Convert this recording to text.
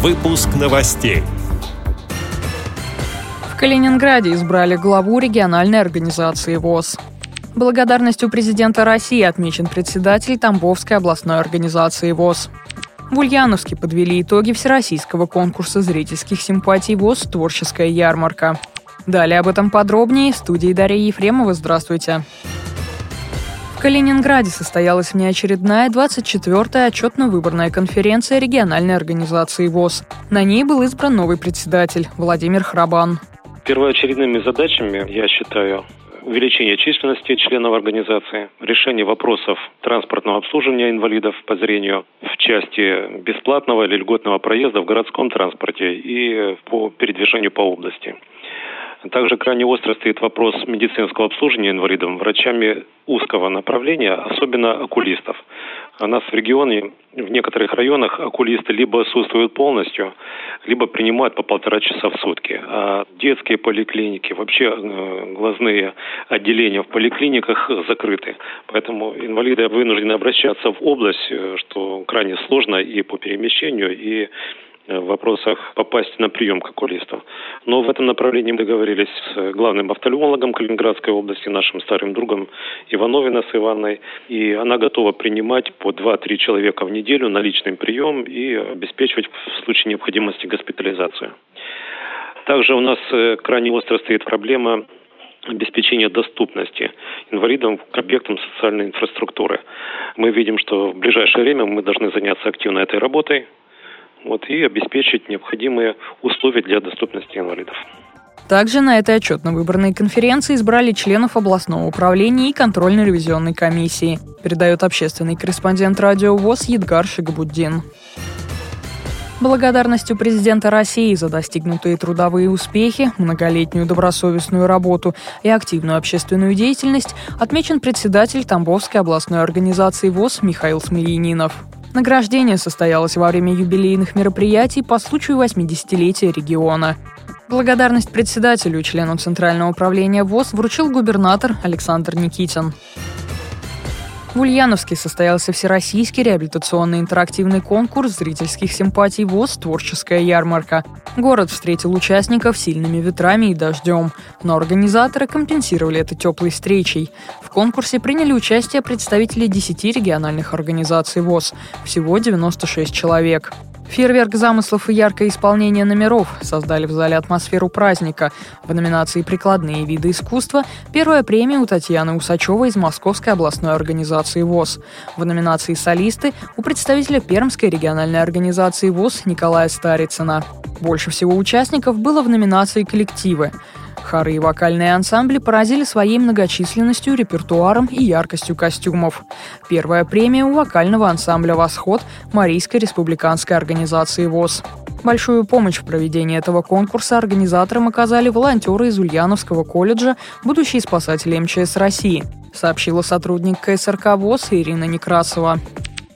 Выпуск новостей. В Калининграде избрали главу региональной организации ВОЗ. Благодарностью президента России отмечен председатель Тамбовской областной организации ВОЗ. В Ульяновске подвели итоги всероссийского конкурса зрительских симпатий ВОЗ «Творческая ярмарка». Далее об этом подробнее. В студии Дарья Ефремова. Здравствуйте. В Калининграде состоялась внеочередная 24-я отчетно-выборная конференция региональной организации ВОЗ. На ней был избран новый председатель Владимир Храбан. Первоочередными задачами, я считаю, увеличение численности членов организации, решение вопросов транспортного обслуживания инвалидов по зрению в части бесплатного или льготного проезда в городском транспорте и по передвижению по области. Также крайне остро стоит вопрос медицинского обслуживания инвалидов врачами узкого направления, особенно окулистов. У нас в регионе, в некоторых районах окулисты либо отсутствуют полностью, либо принимают по полтора часа в сутки. А детские поликлиники, вообще э, глазные отделения в поликлиниках закрыты. Поэтому инвалиды вынуждены обращаться в область, э, что крайне сложно и по перемещению, и в вопросах попасть на прием к окулисту. Но в этом направлении мы договорились с главным офтальмологом Калининградской области, нашим старым другом Ивановиной с Иванной. И она готова принимать по 2-3 человека в неделю на личный прием и обеспечивать в случае необходимости госпитализацию. Также у нас э, крайне остро стоит проблема обеспечения доступности инвалидам к объектам социальной инфраструктуры. Мы видим, что в ближайшее время мы должны заняться активно этой работой вот, и обеспечить необходимые условия для доступности инвалидов. Также на этой отчетно-выборной конференции избрали членов областного управления и контрольно-ревизионной комиссии, передает общественный корреспондент радио ВОЗ Едгар Шигабуддин. Благодарностью президента России за достигнутые трудовые успехи, многолетнюю добросовестную работу и активную общественную деятельность отмечен председатель Тамбовской областной организации ВОЗ Михаил Смирьянинов. Награждение состоялось во время юбилейных мероприятий по случаю 80-летия региона. Благодарность председателю члену Центрального управления ВОЗ вручил губернатор Александр Никитин. В Ульяновске состоялся всероссийский реабилитационный интерактивный конкурс зрительских симпатий ВОЗ «Творческая ярмарка». Город встретил участников сильными ветрами и дождем, но организаторы компенсировали это теплой встречей. В конкурсе приняли участие представители 10 региональных организаций ВОЗ, всего 96 человек. Фейерверк замыслов и яркое исполнение номеров создали в зале атмосферу праздника. В номинации «Прикладные виды искусства» первая премия у Татьяны Усачевой из Московской областной организации ВОЗ. В номинации «Солисты» у представителя Пермской региональной организации ВОЗ Николая Старицына. Больше всего участников было в номинации «Коллективы». Хоры и вокальные ансамбли поразили своей многочисленностью, репертуаром и яркостью костюмов. Первая премия у вокального ансамбля «Восход» Марийской республиканской организации ВОЗ. Большую помощь в проведении этого конкурса организаторам оказали волонтеры из Ульяновского колледжа, будущие спасатели МЧС России, сообщила сотрудник КСРК ВОЗ Ирина Некрасова.